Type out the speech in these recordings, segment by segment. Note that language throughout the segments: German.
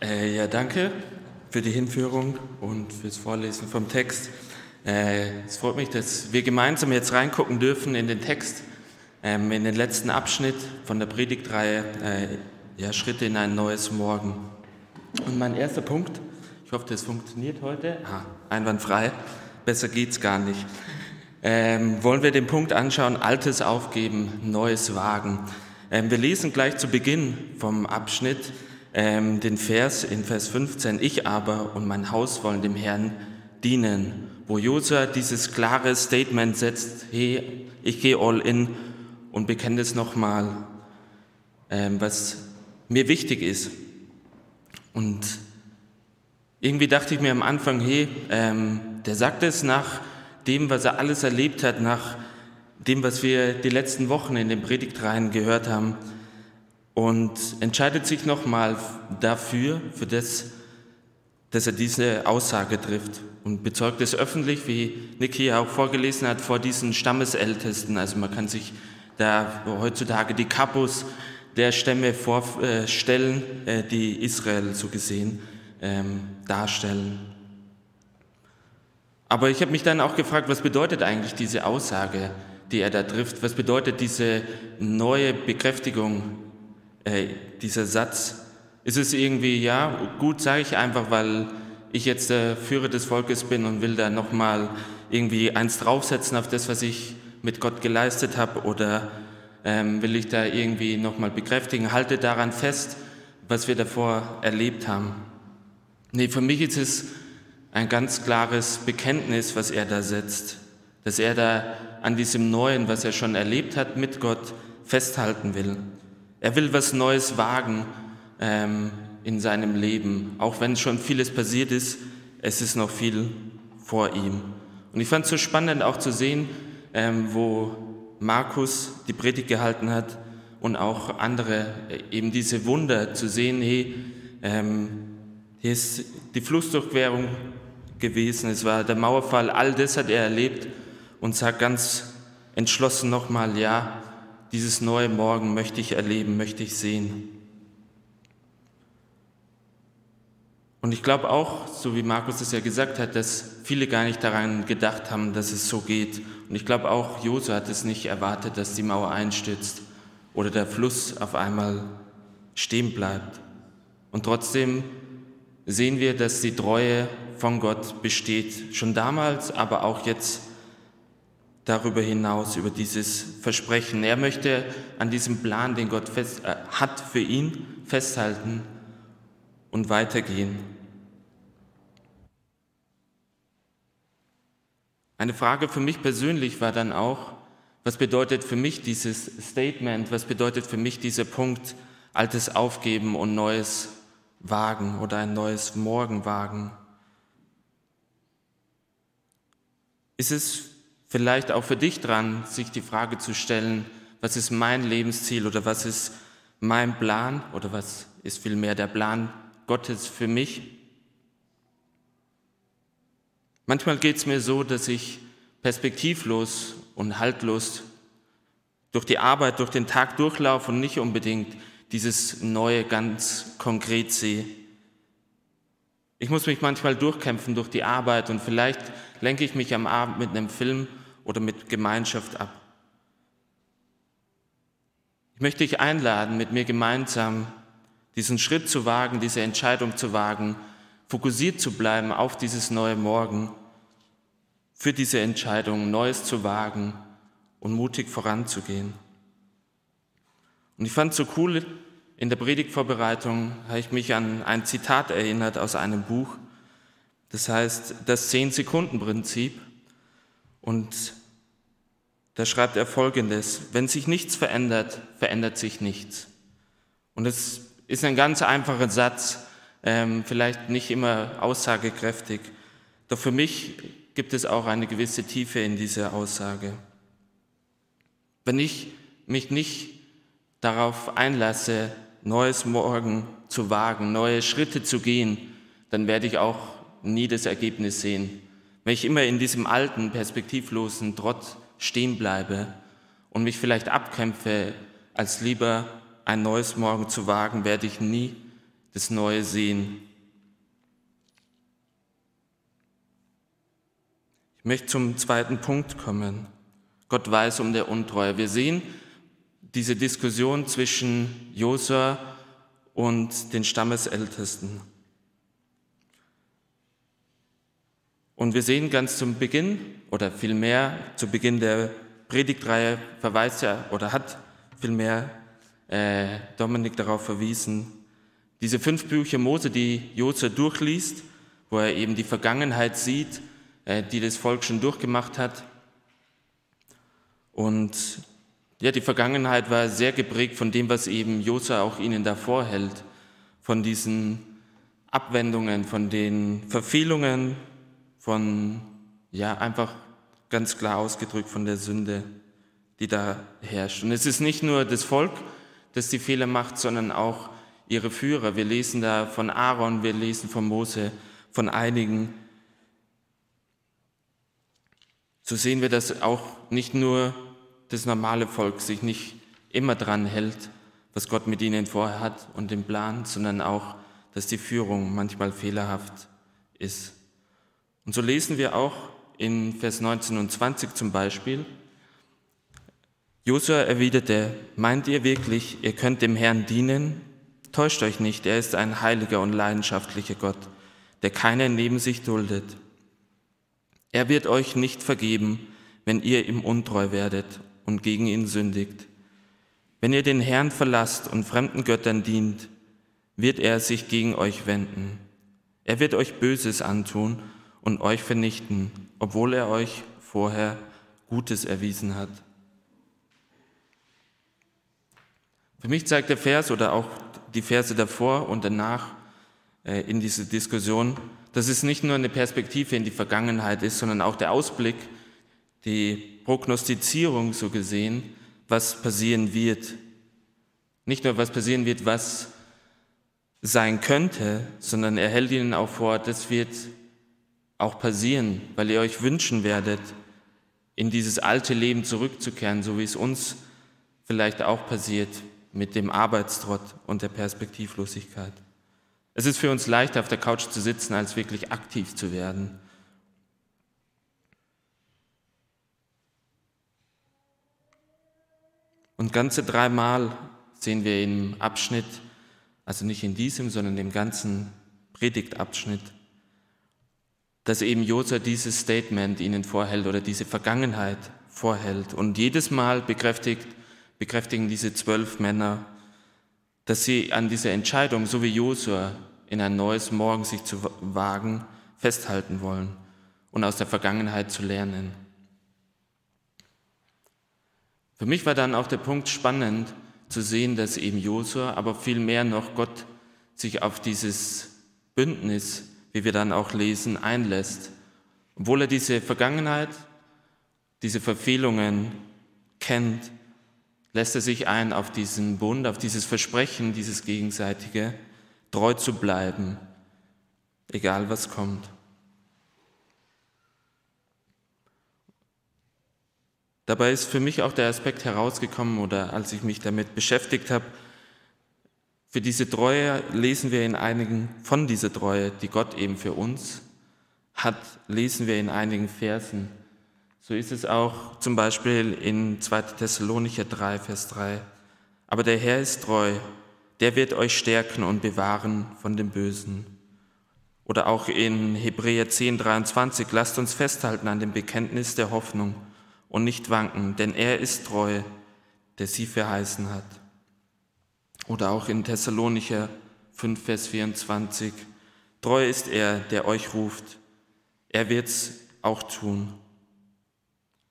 Äh, ja, danke für die Hinführung und fürs Vorlesen vom Text. Äh, es freut mich, dass wir gemeinsam jetzt reingucken dürfen in den Text, ähm, in den letzten Abschnitt von der Predigtreihe, äh, ja, Schritte in ein neues Morgen. Und mein erster Punkt, ich hoffe, das funktioniert heute, ah, einwandfrei, besser geht's gar nicht. Ähm, wollen wir den Punkt anschauen, Altes aufgeben, Neues wagen. Ähm, wir lesen gleich zu Beginn vom Abschnitt ähm, den Vers in Vers 15, ich aber und mein Haus wollen dem Herrn dienen, wo Josua dieses klare Statement setzt, hey, ich gehe all in und bekenne es nochmal, ähm, was mir wichtig ist. Und irgendwie dachte ich mir am Anfang, hey, ähm, der sagt es nach dem, was er alles erlebt hat, nach dem, was wir die letzten Wochen in den Predigtreihen gehört haben und entscheidet sich nochmal dafür, für das, dass er diese Aussage trifft und bezeugt es öffentlich, wie Niki auch vorgelesen hat, vor diesen Stammesältesten. Also man kann sich da heutzutage die Kapus der Stämme vorstellen, äh, die Israel so gesehen ähm, darstellen. Aber ich habe mich dann auch gefragt, was bedeutet eigentlich diese Aussage, die er da trifft? Was bedeutet diese neue Bekräftigung, äh, dieser Satz? Ist es irgendwie, ja, gut, sage ich einfach, weil ich jetzt der Führer des Volkes bin und will da nochmal irgendwie eins draufsetzen auf das, was ich mit Gott geleistet habe? Oder ähm, will ich da irgendwie nochmal bekräftigen? Halte daran fest, was wir davor erlebt haben. Nee, für mich ist es ein ganz klares Bekenntnis, was er da setzt, dass er da an diesem Neuen, was er schon erlebt hat mit Gott, festhalten will. Er will was Neues wagen ähm, in seinem Leben, auch wenn schon vieles passiert ist, es ist noch viel vor ihm. Und ich fand es so spannend auch zu sehen, ähm, wo Markus die Predigt gehalten hat und auch andere äh, eben diese Wunder zu sehen, hey, ähm, hier ist die Flussdurchquerung gewesen, es war der Mauerfall, all das hat er erlebt und sagt ganz entschlossen nochmal, ja, dieses neue Morgen möchte ich erleben, möchte ich sehen. Und ich glaube auch, so wie Markus es ja gesagt hat, dass viele gar nicht daran gedacht haben, dass es so geht. Und ich glaube auch, Jose hat es nicht erwartet, dass die Mauer einstürzt oder der Fluss auf einmal stehen bleibt. Und trotzdem sehen wir, dass die Treue von Gott besteht, schon damals, aber auch jetzt darüber hinaus, über dieses Versprechen. Er möchte an diesem Plan, den Gott fest, äh, hat für ihn, festhalten und weitergehen. Eine Frage für mich persönlich war dann auch, was bedeutet für mich dieses Statement, was bedeutet für mich dieser Punkt, Altes aufgeben und Neues wagen oder ein neues Morgen wagen? Ist es vielleicht auch für dich dran, sich die Frage zu stellen, was ist mein Lebensziel oder was ist mein Plan oder was ist vielmehr der Plan Gottes für mich? Manchmal geht es mir so, dass ich perspektivlos und haltlos durch die Arbeit, durch den Tag durchlaufe und nicht unbedingt dieses Neue ganz konkret sehe. Ich muss mich manchmal durchkämpfen durch die Arbeit und vielleicht lenke ich mich am Abend mit einem Film oder mit Gemeinschaft ab. Ich möchte dich einladen, mit mir gemeinsam diesen Schritt zu wagen, diese Entscheidung zu wagen, fokussiert zu bleiben auf dieses neue Morgen, für diese Entscheidung Neues zu wagen und mutig voranzugehen. Und ich fand es so cool, in der Predigtvorbereitung habe ich mich an ein Zitat erinnert aus einem Buch. Das heißt, das Zehn-Sekunden-Prinzip. Und da schreibt er Folgendes, wenn sich nichts verändert, verändert sich nichts. Und es ist ein ganz einfacher Satz, ähm, vielleicht nicht immer aussagekräftig, doch für mich gibt es auch eine gewisse Tiefe in dieser Aussage. Wenn ich mich nicht darauf einlasse, neues Morgen zu wagen, neue Schritte zu gehen, dann werde ich auch nie das Ergebnis sehen. Wenn ich immer in diesem alten, perspektivlosen Trott stehen bleibe und mich vielleicht abkämpfe, als lieber ein neues Morgen zu wagen, werde ich nie das Neue sehen. Ich möchte zum zweiten Punkt kommen. Gott weiß um der Untreue. Wir sehen diese Diskussion zwischen Josua und den Stammesältesten. Und wir sehen ganz zum Beginn oder vielmehr zu Beginn der Predigtreihe verweist ja oder hat vielmehr äh, Dominik darauf verwiesen, diese fünf Bücher Mose, die Josua durchliest, wo er eben die Vergangenheit sieht, äh, die das Volk schon durchgemacht hat. Und ja, die Vergangenheit war sehr geprägt von dem, was eben Josua auch ihnen davor hält, von diesen Abwendungen, von den Verfehlungen, von, ja, einfach ganz klar ausgedrückt von der Sünde, die da herrscht. Und es ist nicht nur das Volk, das die Fehler macht, sondern auch ihre Führer. Wir lesen da von Aaron, wir lesen von Mose, von einigen. So sehen wir, dass auch nicht nur das normale Volk sich nicht immer dran hält, was Gott mit ihnen vorher hat und den Plan, sondern auch, dass die Führung manchmal fehlerhaft ist. Und so lesen wir auch in Vers 19 und 20 zum Beispiel, Josua erwiderte, meint ihr wirklich, ihr könnt dem Herrn dienen? Täuscht euch nicht, er ist ein heiliger und leidenschaftlicher Gott, der keinen neben sich duldet. Er wird euch nicht vergeben, wenn ihr ihm untreu werdet und gegen ihn sündigt. Wenn ihr den Herrn verlasst und fremden Göttern dient, wird er sich gegen euch wenden. Er wird euch Böses antun und euch vernichten, obwohl er euch vorher Gutes erwiesen hat. Für mich zeigt der Vers oder auch die Verse davor und danach äh, in diese Diskussion, dass es nicht nur eine Perspektive in die Vergangenheit ist, sondern auch der Ausblick, die Prognostizierung so gesehen, was passieren wird. Nicht nur was passieren wird, was sein könnte, sondern er hält ihnen auch vor, das wird auch passieren, weil ihr euch wünschen werdet, in dieses alte Leben zurückzukehren, so wie es uns vielleicht auch passiert mit dem Arbeitstrott und der Perspektivlosigkeit. Es ist für uns leichter, auf der Couch zu sitzen, als wirklich aktiv zu werden. Und ganze dreimal sehen wir im Abschnitt, also nicht in diesem, sondern im ganzen Predigtabschnitt, dass eben Josua dieses Statement ihnen vorhält oder diese Vergangenheit vorhält. Und jedes Mal bekräftigt bekräftigen diese zwölf Männer, dass sie an dieser Entscheidung, so wie Josua, in ein neues Morgen sich zu wagen, festhalten wollen und aus der Vergangenheit zu lernen. Für mich war dann auch der Punkt spannend zu sehen, dass eben Josua, aber vielmehr noch Gott sich auf dieses Bündnis, wie wir dann auch lesen, einlässt. Obwohl er diese Vergangenheit, diese Verfehlungen kennt, lässt er sich ein auf diesen Bund, auf dieses Versprechen, dieses gegenseitige, treu zu bleiben, egal was kommt. Dabei ist für mich auch der Aspekt herausgekommen oder als ich mich damit beschäftigt habe, für diese Treue lesen wir in einigen, von dieser Treue, die Gott eben für uns hat, lesen wir in einigen Versen. So ist es auch zum Beispiel in 2. Thessalonicher 3, Vers 3. Aber der Herr ist treu, der wird euch stärken und bewahren von dem Bösen. Oder auch in Hebräer 10, 23, lasst uns festhalten an dem Bekenntnis der Hoffnung und nicht wanken, denn er ist treu, der sie verheißen hat. Oder auch in Thessalonicher 5, Vers 24, treu ist er, der euch ruft, er wird's auch tun.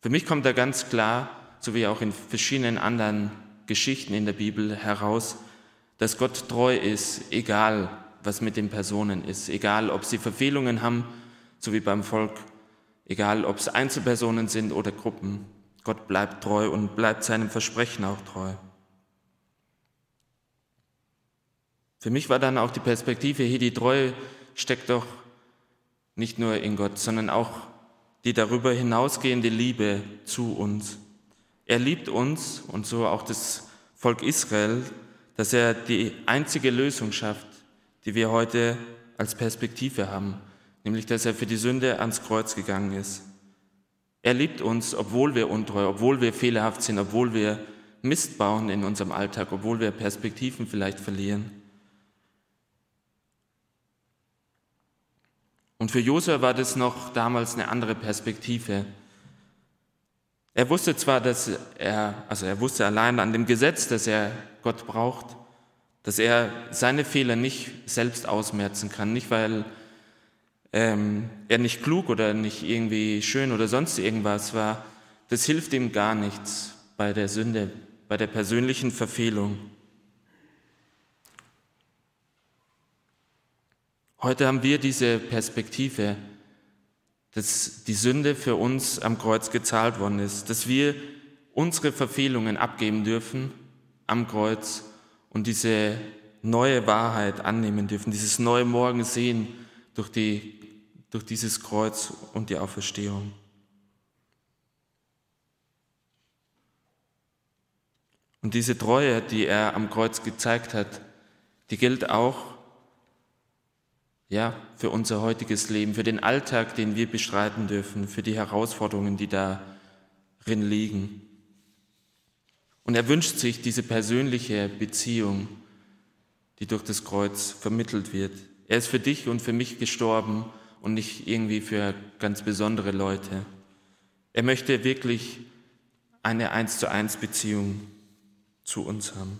Für mich kommt da ganz klar, so wie auch in verschiedenen anderen Geschichten in der Bibel heraus, dass Gott treu ist, egal was mit den Personen ist, egal ob sie Verfehlungen haben, so wie beim Volk, egal ob es Einzelpersonen sind oder Gruppen. Gott bleibt treu und bleibt seinem Versprechen auch treu. Für mich war dann auch die Perspektive, hier die Treue steckt doch nicht nur in Gott, sondern auch die darüber hinausgehende Liebe zu uns. Er liebt uns und so auch das Volk Israel, dass er die einzige Lösung schafft, die wir heute als Perspektive haben, nämlich dass er für die Sünde ans Kreuz gegangen ist. Er liebt uns, obwohl wir untreu, obwohl wir fehlerhaft sind, obwohl wir Mist bauen in unserem Alltag, obwohl wir Perspektiven vielleicht verlieren. Und für Josua war das noch damals eine andere Perspektive. Er wusste zwar, dass er, also er wusste allein an dem Gesetz, dass er Gott braucht, dass er seine Fehler nicht selbst ausmerzen kann, nicht weil ähm, er nicht klug oder nicht irgendwie schön oder sonst irgendwas war. Das hilft ihm gar nichts bei der Sünde, bei der persönlichen Verfehlung. Heute haben wir diese Perspektive, dass die Sünde für uns am Kreuz gezahlt worden ist, dass wir unsere Verfehlungen abgeben dürfen am Kreuz und diese neue Wahrheit annehmen dürfen, dieses neue Morgen sehen durch, die, durch dieses Kreuz und die Auferstehung. Und diese Treue, die er am Kreuz gezeigt hat, die gilt auch ja, für unser heutiges Leben, für den Alltag, den wir bestreiten dürfen, für die Herausforderungen, die darin liegen. Und er wünscht sich diese persönliche Beziehung, die durch das Kreuz vermittelt wird. Er ist für dich und für mich gestorben und nicht irgendwie für ganz besondere Leute. Er möchte wirklich eine eins zu eins Beziehung zu uns haben.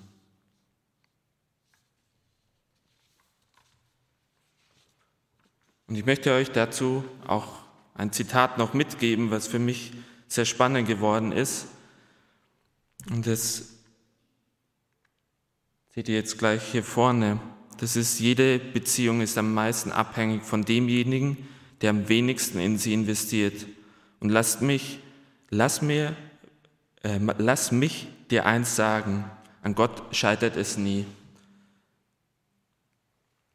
Und ich möchte euch dazu auch ein Zitat noch mitgeben, was für mich sehr spannend geworden ist. Und das seht ihr jetzt gleich hier vorne. Das ist, jede Beziehung ist am meisten abhängig von demjenigen, der am wenigsten in sie investiert. Und lasst mich, lass mir, äh, lass mich dir eins sagen, an Gott scheitert es nie.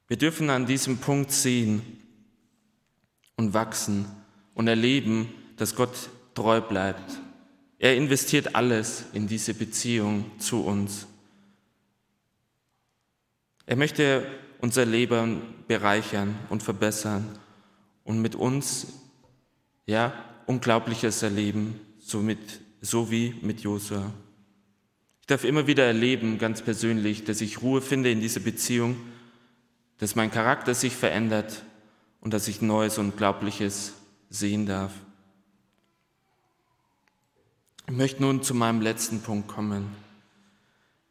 Wir dürfen an diesem Punkt sehen, und wachsen und erleben, dass Gott treu bleibt. Er investiert alles in diese Beziehung zu uns. Er möchte unser Leben bereichern und verbessern und mit uns ja Unglaubliches erleben, so, mit, so wie mit Josua. Ich darf immer wieder erleben, ganz persönlich, dass ich Ruhe finde in dieser Beziehung, dass mein Charakter sich verändert, und dass ich Neues und Unglaubliches sehen darf. Ich möchte nun zu meinem letzten Punkt kommen.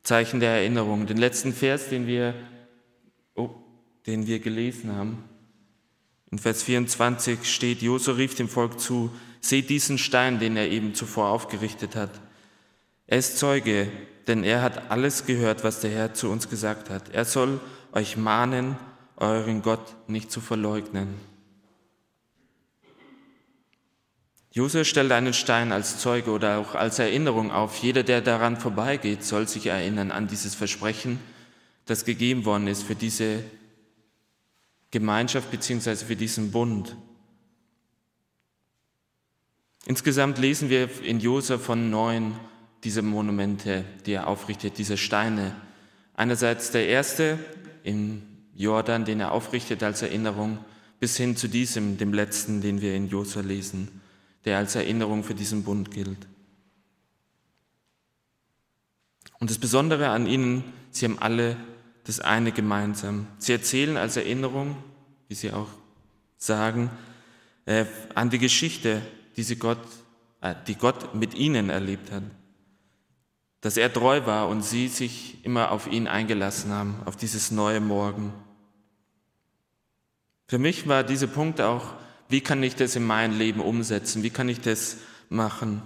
Zeichen der Erinnerung. Den letzten Vers, den wir, oh, den wir gelesen haben. In Vers 24 steht, Josua rief dem Volk zu, seht diesen Stein, den er eben zuvor aufgerichtet hat. Er ist Zeuge, denn er hat alles gehört, was der Herr zu uns gesagt hat. Er soll euch mahnen euren Gott nicht zu verleugnen. Josef stellt einen Stein als Zeuge oder auch als Erinnerung auf. Jeder, der daran vorbeigeht, soll sich erinnern an dieses Versprechen, das gegeben worden ist für diese Gemeinschaft bzw. für diesen Bund. Insgesamt lesen wir in Josef von neun dieser Monumente, die er aufrichtet, diese Steine. Einerseits der erste in Jordan, den er aufrichtet als Erinnerung, bis hin zu diesem, dem letzten, den wir in Josua lesen, der als Erinnerung für diesen Bund gilt. Und das Besondere an ihnen, sie haben alle das eine gemeinsam. Sie erzählen als Erinnerung, wie sie auch sagen, äh, an die Geschichte, die, sie Gott, äh, die Gott mit ihnen erlebt hat dass er treu war und sie sich immer auf ihn eingelassen haben, auf dieses neue Morgen. Für mich war dieser Punkt auch, wie kann ich das in mein Leben umsetzen? Wie kann ich das machen?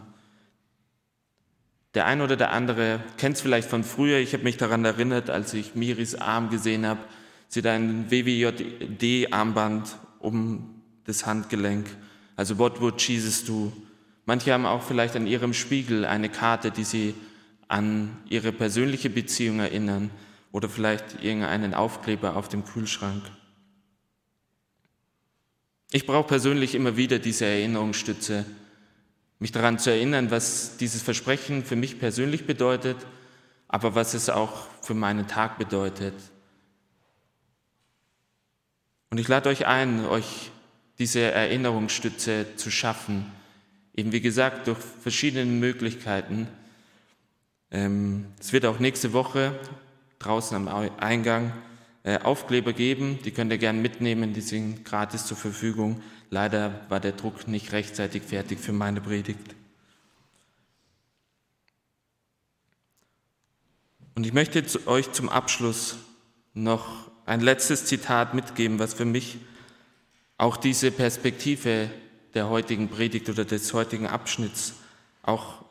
Der ein oder der andere kennt es vielleicht von früher. Ich habe mich daran erinnert, als ich Miris Arm gesehen habe. Sie hat ein WWJD-Armband um das Handgelenk. Also What would Jesus do? Manche haben auch vielleicht an ihrem Spiegel eine Karte, die sie an ihre persönliche Beziehung erinnern oder vielleicht irgendeinen Aufkleber auf dem Kühlschrank. Ich brauche persönlich immer wieder diese Erinnerungsstütze, mich daran zu erinnern, was dieses Versprechen für mich persönlich bedeutet, aber was es auch für meinen Tag bedeutet. Und ich lade euch ein, euch diese Erinnerungsstütze zu schaffen. Eben wie gesagt, durch verschiedene Möglichkeiten. Ähm, es wird auch nächste Woche draußen am Eingang äh, Aufkleber geben. Die könnt ihr gerne mitnehmen, die sind gratis zur Verfügung. Leider war der Druck nicht rechtzeitig fertig für meine Predigt. Und ich möchte euch zum Abschluss noch ein letztes Zitat mitgeben, was für mich auch diese Perspektive der heutigen Predigt oder des heutigen Abschnitts auch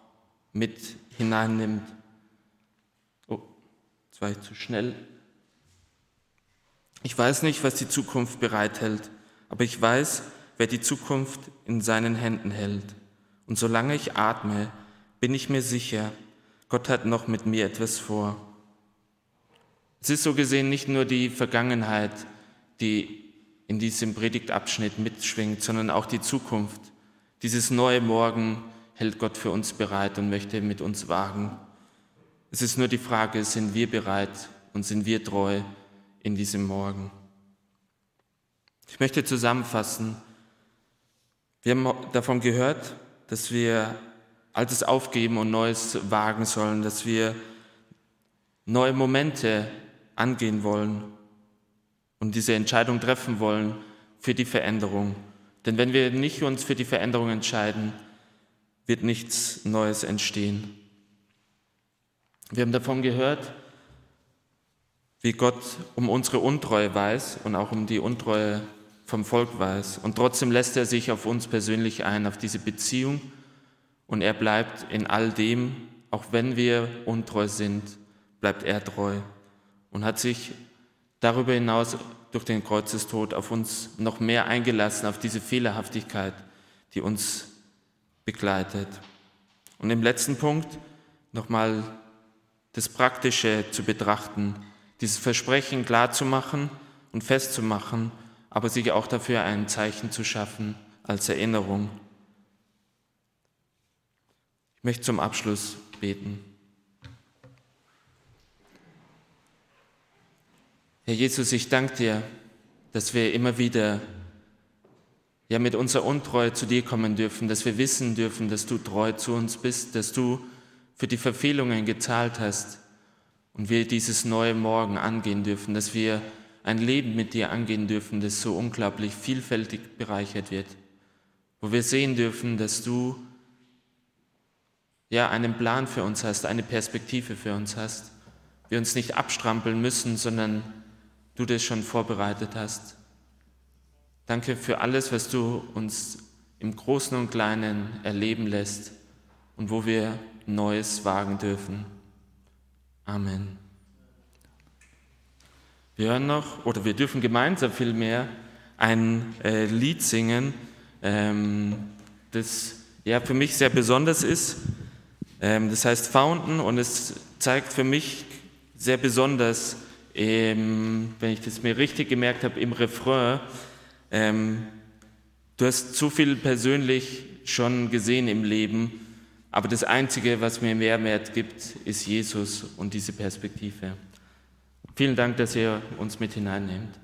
mit hineinnimmt. Oh, jetzt war ich zu schnell. Ich weiß nicht, was die Zukunft bereithält, aber ich weiß, wer die Zukunft in seinen Händen hält. Und solange ich atme, bin ich mir sicher, Gott hat noch mit mir etwas vor. Es ist so gesehen nicht nur die Vergangenheit, die in diesem Predigtabschnitt mitschwingt, sondern auch die Zukunft. Dieses neue Morgen hält Gott für uns bereit und möchte mit uns wagen. Es ist nur die Frage, sind wir bereit und sind wir treu in diesem Morgen? Ich möchte zusammenfassen. Wir haben davon gehört, dass wir Altes aufgeben und Neues wagen sollen, dass wir neue Momente angehen wollen und diese Entscheidung treffen wollen für die Veränderung. Denn wenn wir nicht uns für die Veränderung entscheiden, wird nichts Neues entstehen. Wir haben davon gehört, wie Gott um unsere Untreue weiß und auch um die Untreue vom Volk weiß. Und trotzdem lässt er sich auf uns persönlich ein, auf diese Beziehung. Und er bleibt in all dem, auch wenn wir untreu sind, bleibt er treu und hat sich darüber hinaus durch den Kreuzestod auf uns noch mehr eingelassen, auf diese Fehlerhaftigkeit, die uns begleitet. Und im letzten Punkt nochmal das Praktische zu betrachten, dieses Versprechen klar zu machen und festzumachen, aber sich auch dafür ein Zeichen zu schaffen als Erinnerung. Ich möchte zum Abschluss beten. Herr Jesus, ich danke dir, dass wir immer wieder ja mit unserer Untreue zu dir kommen dürfen, dass wir wissen dürfen, dass du treu zu uns bist, dass du für die Verfehlungen gezahlt hast und wir dieses neue Morgen angehen dürfen, dass wir ein Leben mit dir angehen dürfen, das so unglaublich vielfältig bereichert wird, wo wir sehen dürfen, dass du ja einen Plan für uns hast, eine Perspektive für uns hast, wir uns nicht abstrampeln müssen, sondern du das schon vorbereitet hast. Danke für alles, was du uns im Großen und Kleinen erleben lässt und wo wir Neues wagen dürfen. Amen. Wir hören noch, oder wir dürfen gemeinsam vielmehr ein äh, Lied singen, ähm, das ja für mich sehr besonders ist. Ähm, das heißt Fountain und es zeigt für mich sehr besonders, ähm, wenn ich das mir richtig gemerkt habe, im Refrain, ähm, du hast zu viel persönlich schon gesehen im Leben, aber das Einzige, was mir Mehrwert gibt, ist Jesus und diese Perspektive. Vielen Dank, dass ihr uns mit hineinnehmt.